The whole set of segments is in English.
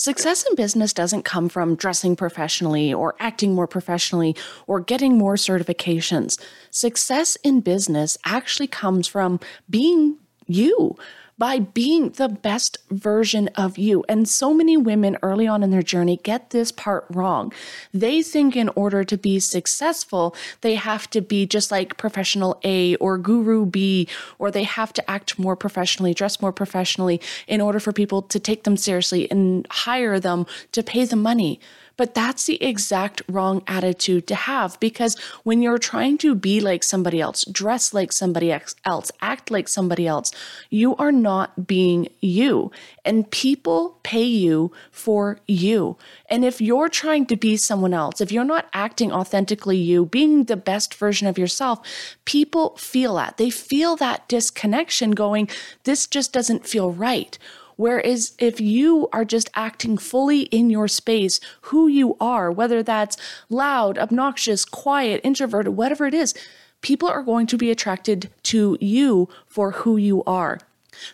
Success in business doesn't come from dressing professionally or acting more professionally or getting more certifications. Success in business actually comes from being you, by being the best version of you. And so many women early on in their journey get this part wrong. They think in order to be successful, they have to be just like professional A or guru B, or they have to act more professionally, dress more professionally in order for people to take them seriously and hire them to pay the money. But that's the exact wrong attitude to have because when you're trying to be like somebody else, dress like somebody else, act like somebody else, you are not being you. And people pay you for you. And if you're trying to be someone else, if you're not acting authentically you, being the best version of yourself, people feel that. They feel that disconnection going, this just doesn't feel right. Whereas if you are just acting fully in your space, who you are, whether that's loud, obnoxious, quiet, introverted, whatever it is, people are going to be attracted to you for who you are.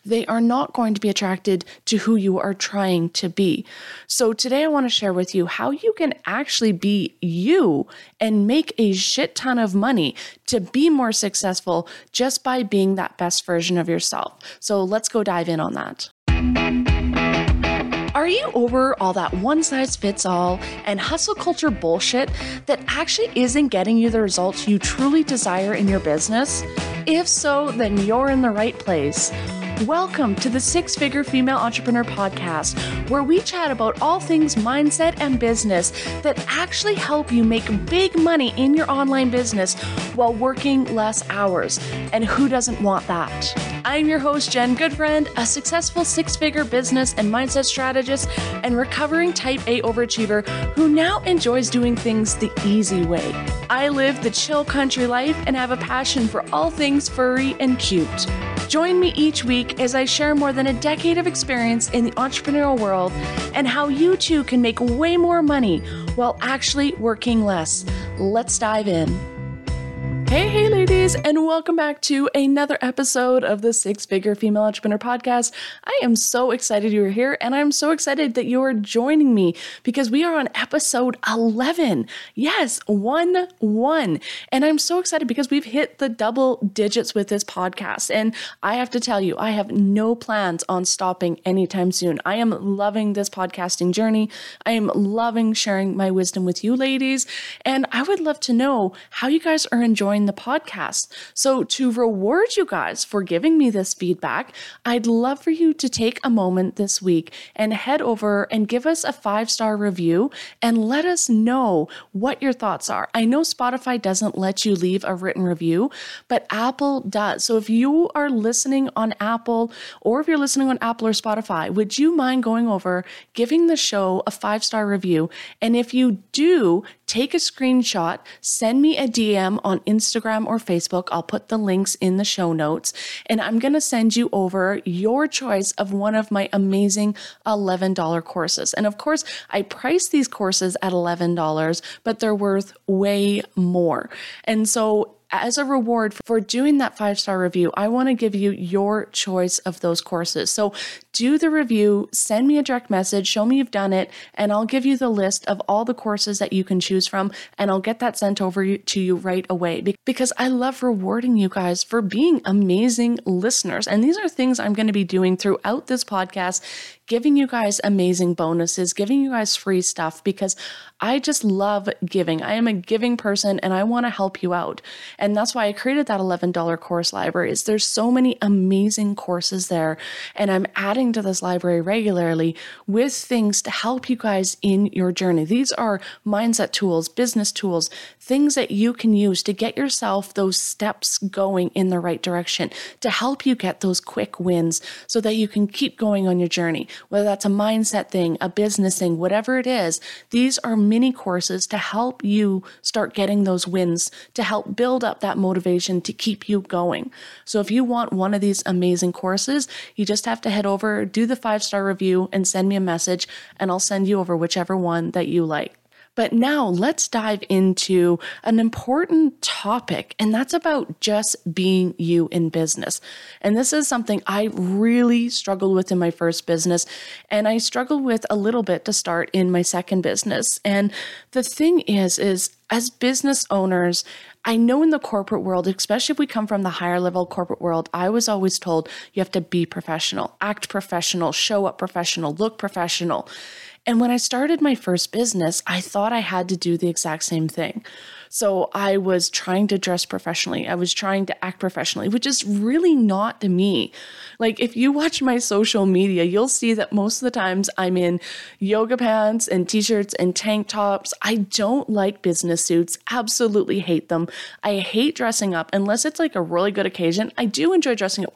They are not going to be attracted to who you are trying to be. So, today I want to share with you how you can actually be you and make a shit ton of money to be more successful just by being that best version of yourself. So, let's go dive in on that. Are you over all that one size fits all and hustle culture bullshit that actually isn't getting you the results you truly desire in your business? If so, then you're in the right place. Welcome to the Six Figure Female Entrepreneur Podcast, where we chat about all things mindset and business that actually help you make big money in your online business while working less hours. And who doesn't want that? I'm your host, Jen Goodfriend, a successful six figure business and mindset strategist and recovering type A overachiever who now enjoys doing things the easy way. I live the chill country life and have a passion for all things furry and cute. Join me each week as I share more than a decade of experience in the entrepreneurial world and how you too can make way more money while actually working less. Let's dive in. Hey, hey, ladies, and welcome back to another episode of the Six Figure Female Entrepreneur Podcast. I am so excited you're here, and I'm so excited that you are joining me because we are on episode 11. Yes, one, one. And I'm so excited because we've hit the double digits with this podcast. And I have to tell you, I have no plans on stopping anytime soon. I am loving this podcasting journey. I am loving sharing my wisdom with you, ladies. And I would love to know how you guys are enjoying enjoying the podcast. So, to reward you guys for giving me this feedback, I'd love for you to take a moment this week and head over and give us a five star review and let us know what your thoughts are. I know Spotify doesn't let you leave a written review, but Apple does. So, if you are listening on Apple or if you're listening on Apple or Spotify, would you mind going over, giving the show a five star review? And if you do, take a screenshot, send me a DM on Instagram or Facebook. I'll put the links in the show notes, and I'm going to send you over your choice of one of my amazing $11 courses. And of course, I price these courses at $11, but they're worth way more. And so as a reward for doing that five star review, I want to give you your choice of those courses. So do the review, send me a direct message, show me you've done it, and I'll give you the list of all the courses that you can choose from, and I'll get that sent over to you right away because I love rewarding you guys for being amazing listeners. And these are things I'm going to be doing throughout this podcast giving you guys amazing bonuses, giving you guys free stuff because I just love giving. I am a giving person and I want to help you out. And that's why I created that $11 course library. Is there's so many amazing courses there and I'm adding to this library regularly with things to help you guys in your journey. These are mindset tools, business tools, things that you can use to get yourself those steps going in the right direction, to help you get those quick wins so that you can keep going on your journey whether that's a mindset thing, a business thing, whatever it is, these are mini courses to help you start getting those wins, to help build up that motivation to keep you going. So if you want one of these amazing courses, you just have to head over, do the five star review, and send me a message, and I'll send you over whichever one that you like. But now let's dive into an important topic, and that's about just being you in business. And this is something I really struggled with in my first business, and I struggled with a little bit to start in my second business. And the thing is, is as business owners, I know in the corporate world, especially if we come from the higher level corporate world, I was always told you have to be professional, act professional, show up professional, look professional. And when I started my first business, I thought I had to do the exact same thing. So I was trying to dress professionally. I was trying to act professionally, which is really not to me. Like, if you watch my social media, you'll see that most of the times I'm in yoga pants and t shirts and tank tops. I don't like business suits, absolutely hate them. I hate dressing up unless it's like a really good occasion. I do enjoy dressing up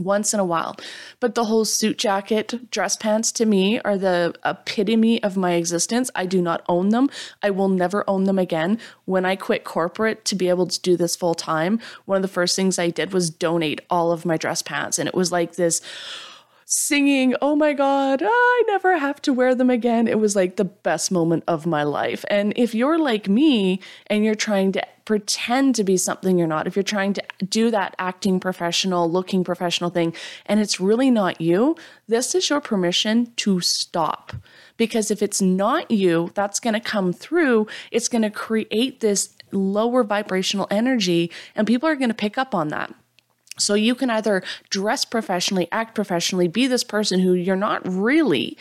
once in a while. But the whole suit jacket, dress pants to me are the epitome of my existence. I do not own them. I will never own them again. When I quit corporate to be able to do this full time, one of the first things I did was donate all of my dress pants. And it was like this singing, Oh my God, I never have to wear them again. It was like the best moment of my life. And if you're like me and you're trying to pretend to be something you're not, if you're trying to do that acting professional, looking professional thing, and it's really not you, this is your permission to stop. Because if it's not you, that's going to come through. It's going to create this lower vibrational energy, and people are going to pick up on that. So you can either dress professionally, act professionally, be this person who you're not really,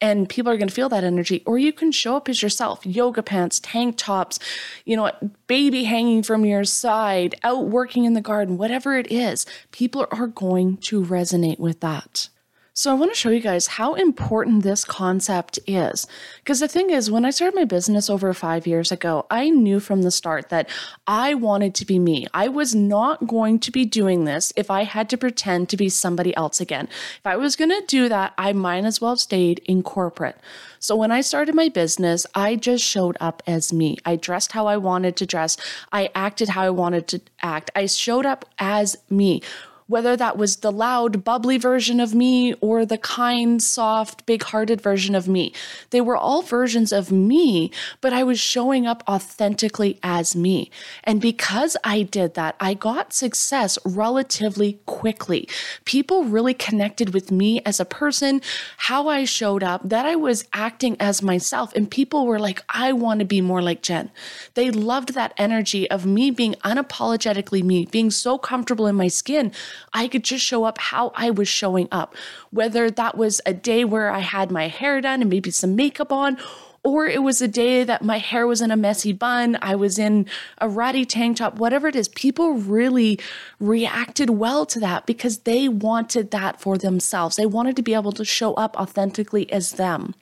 and people are going to feel that energy, or you can show up as yourself yoga pants, tank tops, you know, baby hanging from your side, out working in the garden, whatever it is. People are going to resonate with that. So, I want to show you guys how important this concept is. Because the thing is, when I started my business over five years ago, I knew from the start that I wanted to be me. I was not going to be doing this if I had to pretend to be somebody else again. If I was going to do that, I might as well have stayed in corporate. So, when I started my business, I just showed up as me. I dressed how I wanted to dress, I acted how I wanted to act. I showed up as me whether that was the loud, bubbly version of me or the kind, soft, big hearted version of me. They were all versions of me, but I was showing up authentically as me. And because I did that, I got success relatively quickly. People really connected with me as a person, how I showed up, that I was acting as myself. And people were like, I want to be more like Jen. They loved that energy of me being unapologetically me, being so comfortable in my skin I could just show up how I was showing up, whether that was a day where I had my hair done and maybe some makeup on, or it was a day that my hair was in a messy bun, I was in a ratty tank top, whatever it is, people really reacted well to that because they wanted that for themselves. They wanted to be able to show up authentically as them.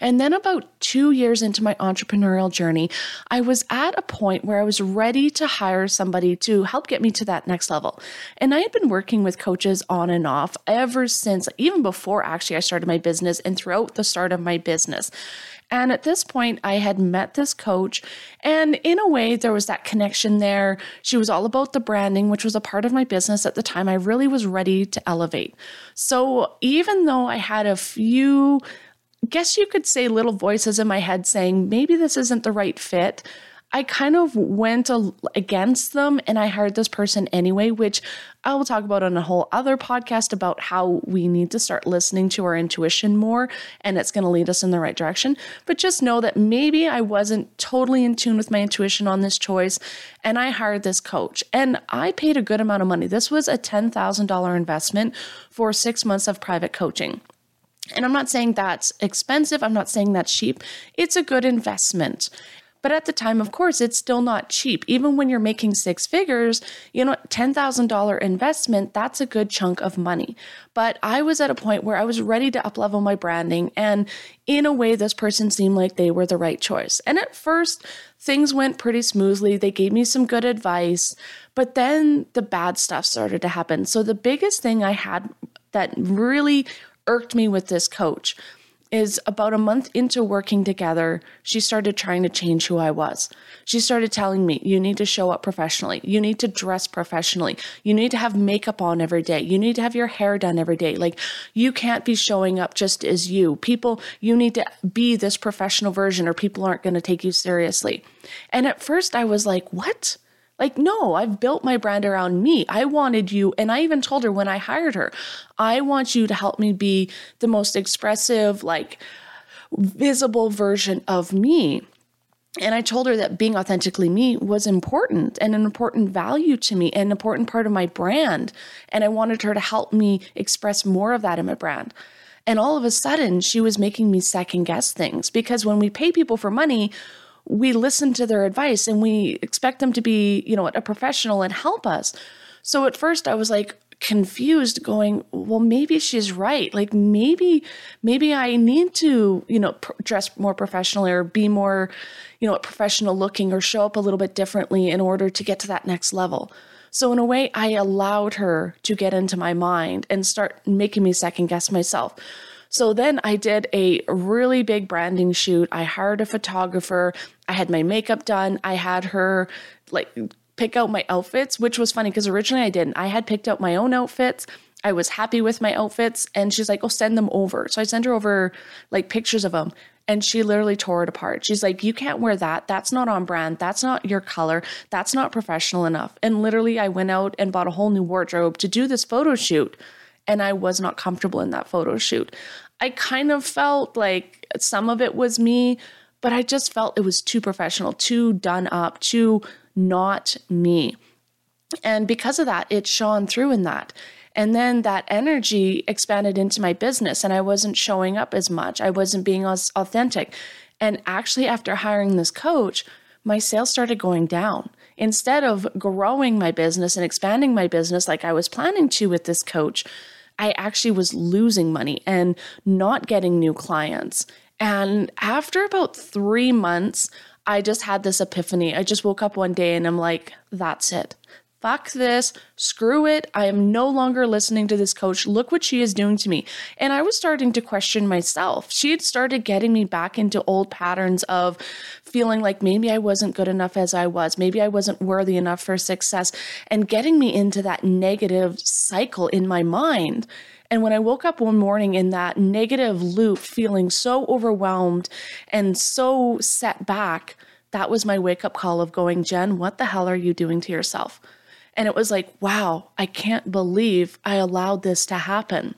And then, about two years into my entrepreneurial journey, I was at a point where I was ready to hire somebody to help get me to that next level. And I had been working with coaches on and off ever since, even before actually I started my business and throughout the start of my business. And at this point, I had met this coach, and in a way, there was that connection there. She was all about the branding, which was a part of my business at the time. I really was ready to elevate. So, even though I had a few guess you could say little voices in my head saying, maybe this isn't the right fit. I kind of went against them and I hired this person anyway, which I will talk about on a whole other podcast about how we need to start listening to our intuition more and it's going to lead us in the right direction. But just know that maybe I wasn't totally in tune with my intuition on this choice and I hired this coach and I paid a good amount of money. This was a $10,000 investment for six months of private coaching. And I'm not saying that's expensive, I'm not saying that's cheap. It's a good investment. But at the time, of course, it's still not cheap. Even when you're making six figures, you know, $10,000 investment, that's a good chunk of money. But I was at a point where I was ready to uplevel my branding. And in a way, this person seemed like they were the right choice. And at first, things went pretty smoothly. They gave me some good advice. But then the bad stuff started to happen. So the biggest thing I had that really irked me with this coach is about a month into working together, she started trying to change who I was. She started telling me, you need to show up professionally. You need to dress professionally. You need to have makeup on every day. You need to have your hair done every day. Like, you can't be showing up just as you. People, you need to be this professional version or people aren't going to take you seriously. And at first, I was like, what? Like, no, I've built my brand around me. I wanted you, and I even told her when I hired her, I want you to help me be the most expressive, like, visible version of me. And I told her that being authentically me was important and an important value to me, an important part of my brand. And I wanted her to help me express more of that in my brand. And all of a sudden, she was making me second guess things because when we pay people for money, we listen to their advice and we expect them to be, you know, a professional and help us. So at first I was like confused going, well maybe she's right. Like maybe maybe I need to, you know, pr- dress more professionally or be more, you know, professional looking or show up a little bit differently in order to get to that next level. So in a way I allowed her to get into my mind and start making me second guess myself. So then I did a really big branding shoot. I hired a photographer. I had my makeup done. I had her like pick out my outfits, which was funny because originally I didn't. I had picked out my own outfits. I was happy with my outfits and she's like, "Oh, send them over." So I sent her over like pictures of them and she literally tore it apart. She's like, "You can't wear that. That's not on brand. That's not your color. That's not professional enough." And literally I went out and bought a whole new wardrobe to do this photo shoot and I was not comfortable in that photo shoot. I kind of felt like some of it was me, but I just felt it was too professional, too done up, too not me. And because of that, it shone through in that. And then that energy expanded into my business, and I wasn't showing up as much. I wasn't being as authentic. And actually, after hiring this coach, my sales started going down. Instead of growing my business and expanding my business like I was planning to with this coach, I actually was losing money and not getting new clients. And after about three months, I just had this epiphany. I just woke up one day and I'm like, that's it fuck this, screw it. I am no longer listening to this coach. Look what she is doing to me. And I was starting to question myself. She had started getting me back into old patterns of feeling like maybe I wasn't good enough as I was, maybe I wasn't worthy enough for success, and getting me into that negative cycle in my mind. And when I woke up one morning in that negative loop, feeling so overwhelmed and so set back, that was my wake up call of going, Jen, what the hell are you doing to yourself? And it was like, wow, I can't believe I allowed this to happen.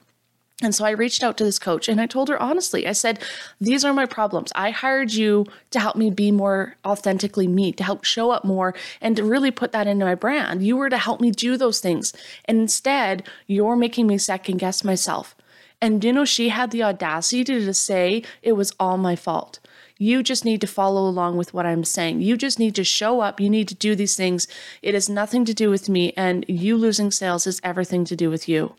And so I reached out to this coach and I told her honestly, I said, These are my problems. I hired you to help me be more authentically me, to help show up more, and to really put that into my brand. You were to help me do those things. And instead, you're making me second guess myself. And you know, she had the audacity to say it was all my fault. You just need to follow along with what I'm saying. You just need to show up. You need to do these things. It has nothing to do with me, and you losing sales is everything to do with you.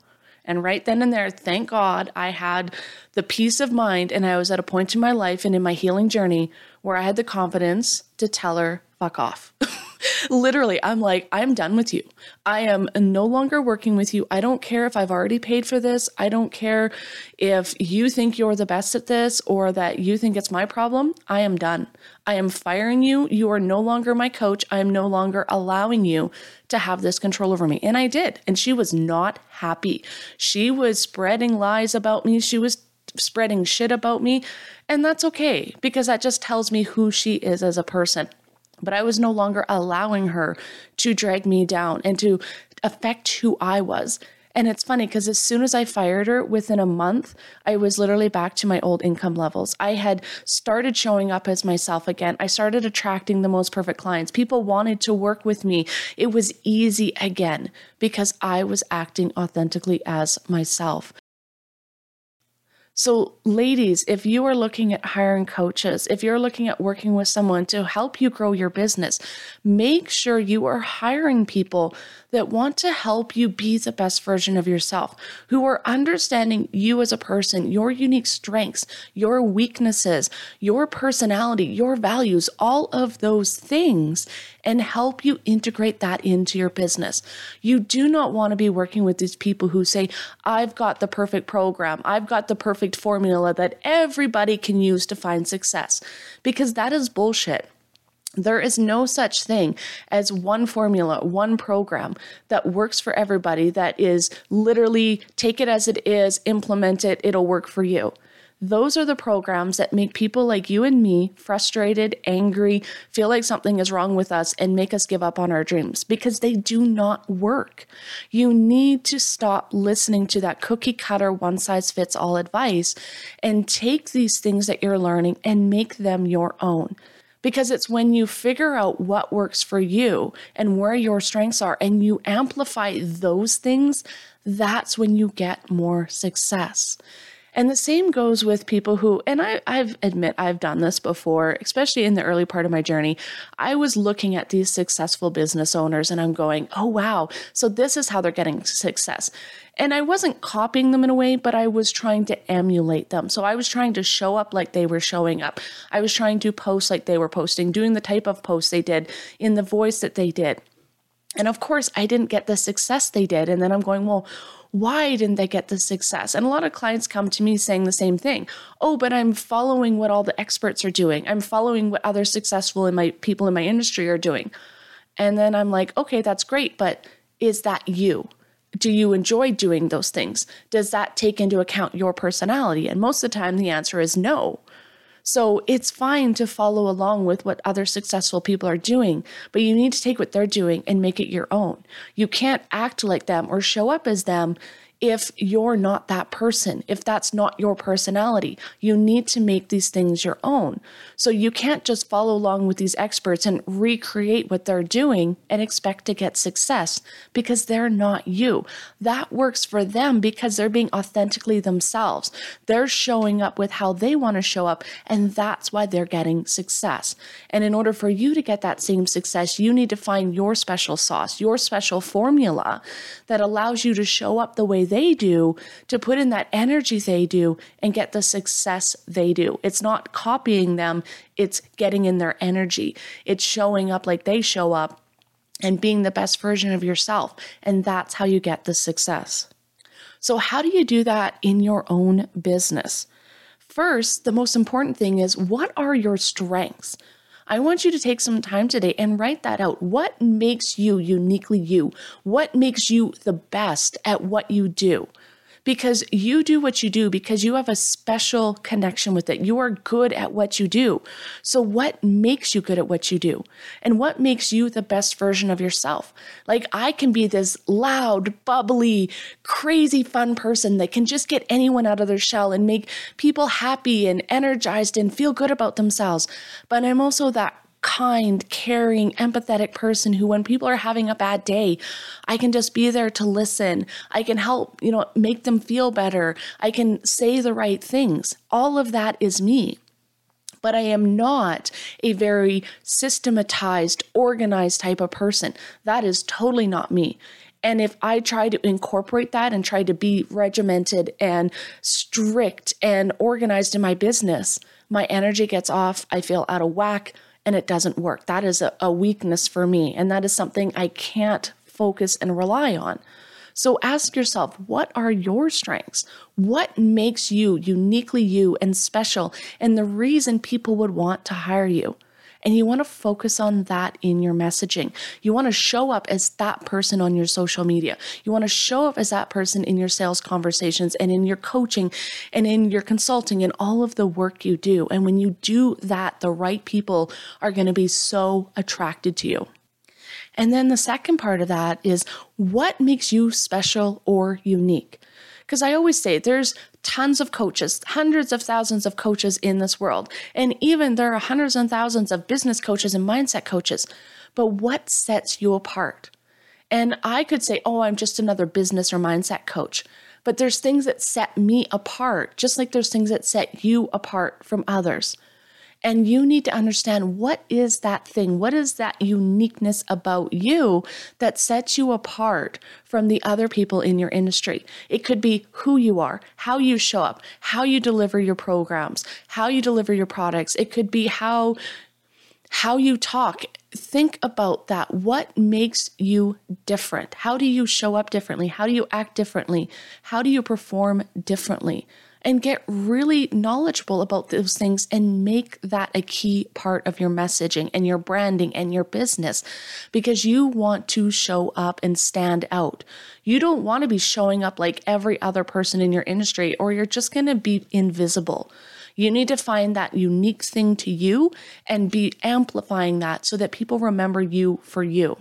And right then and there, thank God I had the peace of mind and I was at a point in my life and in my healing journey where I had the confidence to tell her, fuck off. Literally, I'm like, I'm done with you. I am no longer working with you. I don't care if I've already paid for this. I don't care if you think you're the best at this or that you think it's my problem. I am done. I am firing you. You are no longer my coach. I am no longer allowing you to have this control over me. And I did. And she was not happy. She was spreading lies about me. She was spreading shit about me. And that's okay because that just tells me who she is as a person but I was no longer allowing her to drag me down and to affect who I was. And it's funny because as soon as I fired her, within a month, I was literally back to my old income levels. I had started showing up as myself again. I started attracting the most perfect clients. People wanted to work with me. It was easy again because I was acting authentically as myself. So, ladies, if you are looking at hiring coaches, if you're looking at working with someone to help you grow your business, make sure you are hiring people that want to help you be the best version of yourself, who are understanding you as a person, your unique strengths, your weaknesses, your personality, your values, all of those things, and help you integrate that into your business. You do not want to be working with these people who say, I've got the perfect program, I've got the perfect formula that everybody can use to find success, because that is bullshit. There is no such thing as one formula, one program that works for everybody, that is literally take it as it is, implement it, it'll work for you. Those are the programs that make people like you and me frustrated, angry, feel like something is wrong with us, and make us give up on our dreams because they do not work. You need to stop listening to that cookie cutter, one size fits all advice and take these things that you're learning and make them your own because it's when you figure out what works for you and where your strengths are and you amplify those things, that's when you get more success. And the same goes with people who, and I, I've admit I've done this before, especially in the early part of my journey. I was looking at these successful business owners and I'm going, oh, wow. So this is how they're getting success. And I wasn't copying them in a way, but I was trying to emulate them. So I was trying to show up like they were showing up. I was trying to post like they were posting, doing the type of posts they did in the voice that they did. And of course, I didn't get the success they did. And then I'm going, well, why didn't they get the success? And a lot of clients come to me saying the same thing. Oh, but I'm following what all the experts are doing. I'm following what other successful in my people in my industry are doing. And then I'm like, okay, that's great, but is that you? Do you enjoy doing those things? Does that take into account your personality? And most of the time, the answer is no. So it's fine to follow along with what other successful people are doing, but you need to take what they're doing and make it your own. You can't act like them or show up as them if you're not that person, if that's not your personality. You need to make these things your own. So you can't just follow along with these experts and recreate what they're doing and expect to get success because they're not you. That works for them because they're being authentically themselves. They're showing up with how they want to show up, and that's why they're getting success. And in order for you to get that same success, you need to find your special sauce, your special formula that allows you to show up the way they do to put in that energy they do and get the success they do. It's not copying them, it's getting in their energy. It's showing up like they show up and being the best version of yourself. And that's how you get the success. So, how do you do that in your own business? First, the most important thing is what are your strengths? I want you to take some time today and write that out. What makes you uniquely you? What makes you the best at what you do? Because you do what you do because you have a special connection with it. You are good at what you do. So, what makes you good at what you do? And what makes you the best version of yourself? Like, I can be this loud, bubbly, crazy, fun person that can just get anyone out of their shell and make people happy and energized and feel good about themselves. But I'm also that kind, caring, empathetic person who, when people are having a bad day, I can just be there to listen. I can help, you know, make them feel better. I can say the right things. All of that is me. But I am not a very systematized, organized type of person. That is totally not me. And if I try to incorporate that and try to be regimented and strict and organized in my business, my energy gets off. I feel out of whack and it doesn't work. That is a, a weakness for me. And that is something I can't focus and rely on. So ask yourself, what are your strengths? What makes you uniquely you and special and the reason people would want to hire you? And you want to focus on that in your messaging. You want to show up as that person on your social media. You want to show up as that person in your sales conversations and in your coaching and in your consulting and all of the work you do. And when you do that, the right people are going to be so attracted to you. And then the second part of that is what makes you special or unique? Because I always say there's tons of coaches, hundreds of thousands of coaches in this world. And even there are hundreds and thousands of business coaches and mindset coaches. But what sets you apart? And I could say, oh, I'm just another business or mindset coach. But there's things that set me apart, just like there's things that set you apart from others. And you need to understand what is that thing? What is that uniqueness about you that sets you apart from the other people in your industry? It could be who you are, how you show up, how you deliver your programs, how you deliver your products. It could be how how you talk. Think about that. What makes you different? How do you show up differently? How do you act differently? How do you perform differently? And get really knowledgeable about those things and make that a key part of your messaging and your branding and your business because you want to show up and stand out. You don't want to be showing up like every other person in your industry or you're just going to be invisible. You need to find that unique thing to you and be amplifying that so that people remember you for you.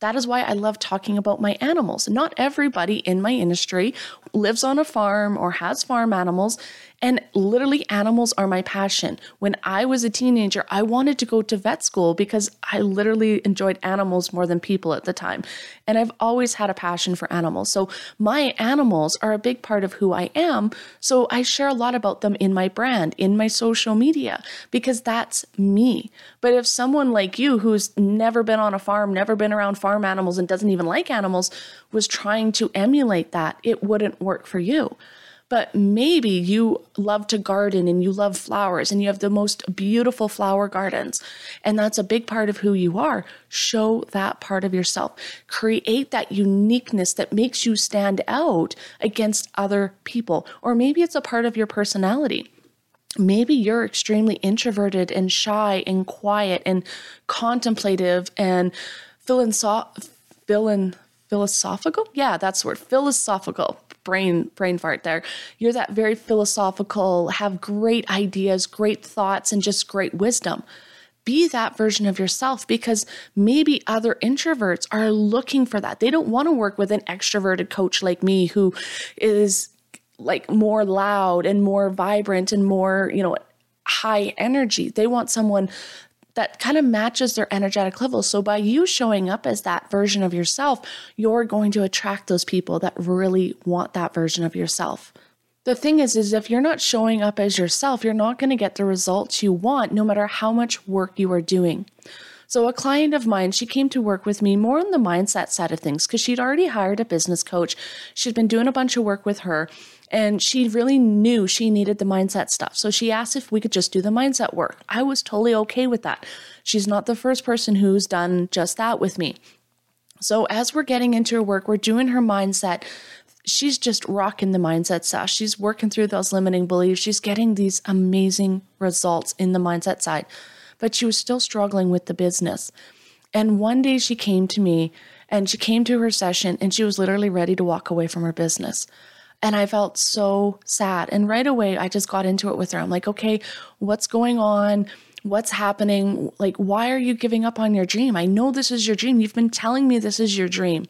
That is why I love talking about my animals. Not everybody in my industry lives on a farm or has farm animals, and literally, animals are my passion. When I was a teenager, I wanted to go to vet school because I literally enjoyed animals more than people at the time. And I've always had a passion for animals. So, my animals are a big part of who I am. So, I share a lot about them in my brand, in my social media, because that's me. But if someone like you, who's never been on a farm, never been around farm animals, and doesn't even like animals, was trying to emulate that, it wouldn't work for you but maybe you love to garden and you love flowers and you have the most beautiful flower gardens. And that's a big part of who you are. Show that part of yourself. Create that uniqueness that makes you stand out against other people. Or maybe it's a part of your personality. Maybe you're extremely introverted and shy and quiet and contemplative and philosoph- philosophical. Yeah, that's the word. Philosophical brain brain fart there. You're that very philosophical, have great ideas, great thoughts and just great wisdom. Be that version of yourself because maybe other introverts are looking for that. They don't want to work with an extroverted coach like me who is like more loud and more vibrant and more, you know, high energy. They want someone that kind of matches their energetic level. So by you showing up as that version of yourself, you're going to attract those people that really want that version of yourself. The thing is is if you're not showing up as yourself, you're not going to get the results you want no matter how much work you are doing. So, a client of mine, she came to work with me more on the mindset side of things because she'd already hired a business coach. She'd been doing a bunch of work with her and she really knew she needed the mindset stuff. So she asked if we could just do the mindset work. I was totally okay with that. She's not the first person who's done just that with me. So as we're getting into her work, we're doing her mindset. She's just rocking the mindset stuff. She's working through those limiting beliefs. She's getting these amazing results in the mindset side, but she was still struggling with the business. And one day she came to me and she came to her session and she was literally ready to walk away from her business. And I felt so sad. And right away, I just got into it with her. I'm like, okay, what's going on? What's happening? Like, why are you giving up on your dream? I know this is your dream. You've been telling me this is your dream.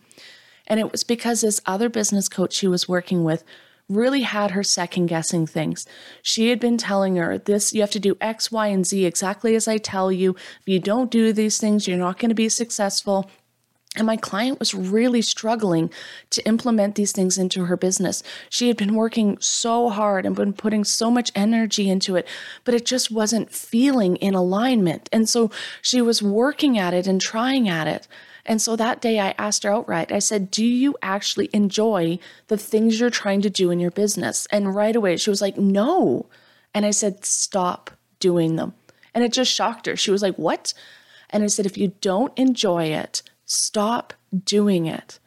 And it was because this other business coach she was working with really had her second guessing things. She had been telling her, This, you have to do X, Y, and Z exactly as I tell you. If you don't do these things, you're not going to be successful. And my client was really struggling to implement these things into her business. She had been working so hard and been putting so much energy into it, but it just wasn't feeling in alignment. And so she was working at it and trying at it. And so that day I asked her outright, I said, Do you actually enjoy the things you're trying to do in your business? And right away she was like, No. And I said, Stop doing them. And it just shocked her. She was like, What? And I said, If you don't enjoy it, Stop doing it.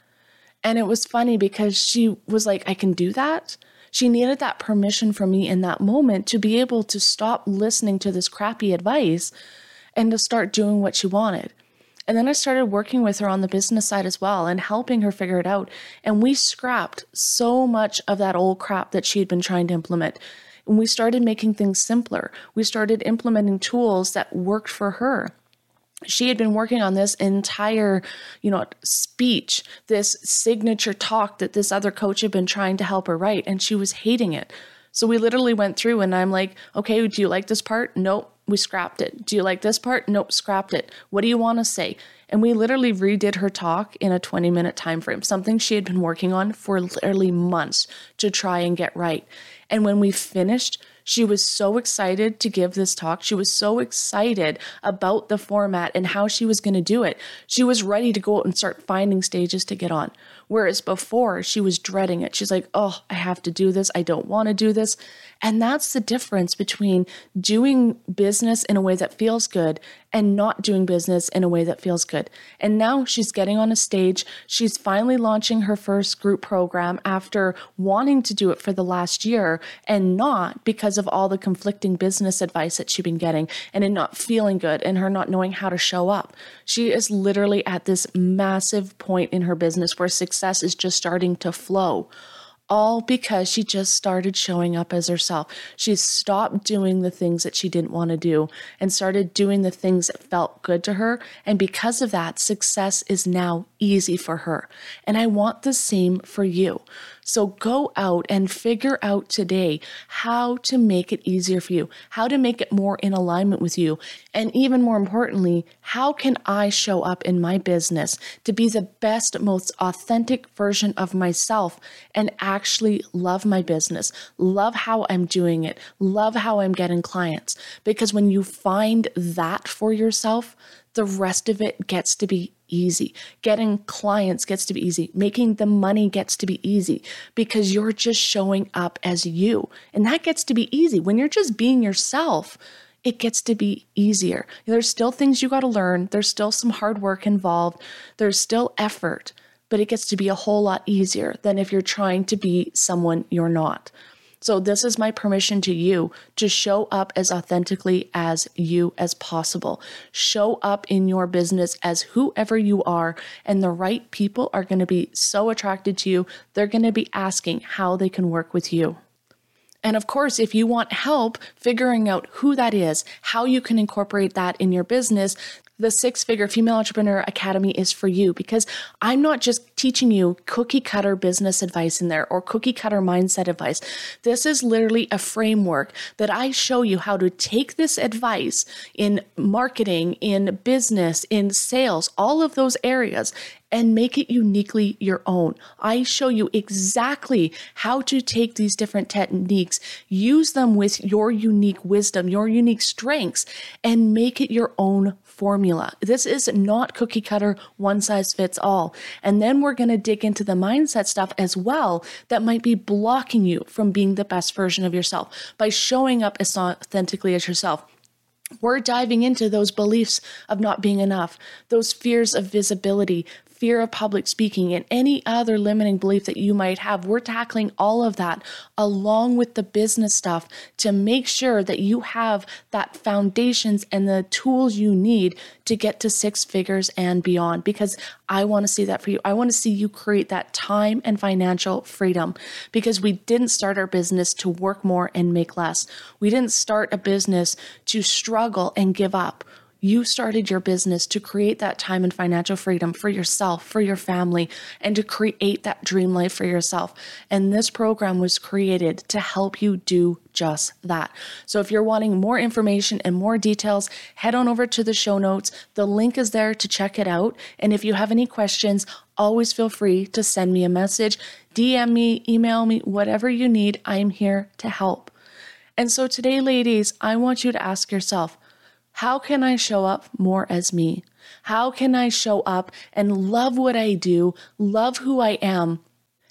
And it was funny because she was like, I can do that. She needed that permission from me in that moment to be able to stop listening to this crappy advice and to start doing what she wanted. And then I started working with her on the business side as well and helping her figure it out. And we scrapped so much of that old crap that she had been trying to implement. And we started making things simpler. We started implementing tools that worked for her she had been working on this entire, you know, speech, this signature talk that this other coach had been trying to help her write, and she was hating it. So we literally went through, and I'm like, okay, do you like this part? Nope, we scrapped it. Do you like this part? Nope, scrapped it. What do you want to say? And we literally redid her talk in a 20 minute time frame, something she had been working on for literally months to try and get right. And when we finished, she was so excited to give this talk. She was so excited about the format and how she was going to do it. She was ready to go out and start finding stages to get on. Whereas before, she was dreading it. She's like, oh, I have to do this. I don't want to do this. And that's the difference between doing business in a way that feels good and not doing business in a way that feels good. And now she's getting on a stage. She's finally launching her first group program after wanting to do it for the last year and not because of all the conflicting business advice that she'd been getting and in not feeling good and her not knowing how to show up. She is literally at this massive point in her business where success is just starting to flow all because she just started showing up as herself. She stopped doing the things that she didn't want to do and started doing the things that felt good to her. And because of that, success is now easy for her. And I want the same for you. So go out and figure out today how to make it easier for you, how to make it more in alignment with you. And even more importantly, how can I show up in my business to be the best, most authentic version of myself and actually love my business, love how I'm doing it, love how I'm getting clients? Because when you find that for yourself, the rest of it gets to be easy. Getting clients gets to be easy. Making the money gets to be easy because you're just showing up as you. And that gets to be easy. When you're just being yourself, it gets to be easier. There's still things you got to learn, there's still some hard work involved, there's still effort, but it gets to be a whole lot easier than if you're trying to be someone you're not. So, this is my permission to you to show up as authentically as you as possible. Show up in your business as whoever you are, and the right people are going to be so attracted to you. They're going to be asking how they can work with you. And of course, if you want help figuring out who that is, how you can incorporate that in your business, the Six Figure Female Entrepreneur Academy is for you because I'm not just teaching you cookie cutter business advice in there or cookie cutter mindset advice. This is literally a framework that I show you how to take this advice in marketing, in business, in sales, all of those areas and make it uniquely your own. I show you exactly how to take these different techniques, use them with your unique wisdom, your unique strengths, and make it your own formula. This is not cookie cutter, one size fits all. And then we're going to dig into the mindset stuff as well that might be blocking you from being the best version of yourself by showing up as authentically as yourself. We're diving into those beliefs of not being enough, those fears of visibility, fear of public speaking, and any other limiting belief that you might have. We're tackling all of that along with the business stuff to make sure that you have that foundations and the tools you need to get to six figures and beyond because I want to see that for you. I want to see you create that time and financial freedom because we didn't start our business to work more and make less. We didn't start a business to struggle and give up. You started your business to create that time and financial freedom for yourself, for your family, and to create that dream life for yourself. And this program was created to help you do just that. So if you're wanting more information and more details, head on over to the show notes. The link is there to check it out. And if you have any questions, always feel free to send me a message, DM me, email me, whatever you need. I'm here to help. And so today, ladies, I want you to ask yourself, how can I show up more as me? How can I show up and love what I do, love who I am,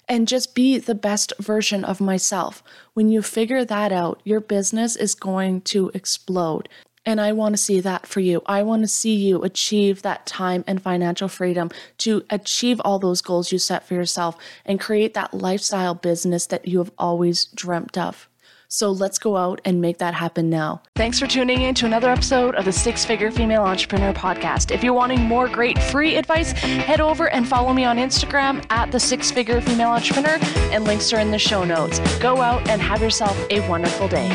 and just be the best version of myself? When you figure that out, your business is going to explode. And I want to see that for you. I want to see you achieve that time and financial freedom to achieve all those goals you set for yourself and create that lifestyle business that you have always dreamt of. So let's go out and make that happen now. Thanks for tuning in to another episode of the Six Figure Female Entrepreneur Podcast. If you're wanting more great free advice, head over and follow me on Instagram at the Six Figure Female Entrepreneur, and links are in the show notes. Go out and have yourself a wonderful day.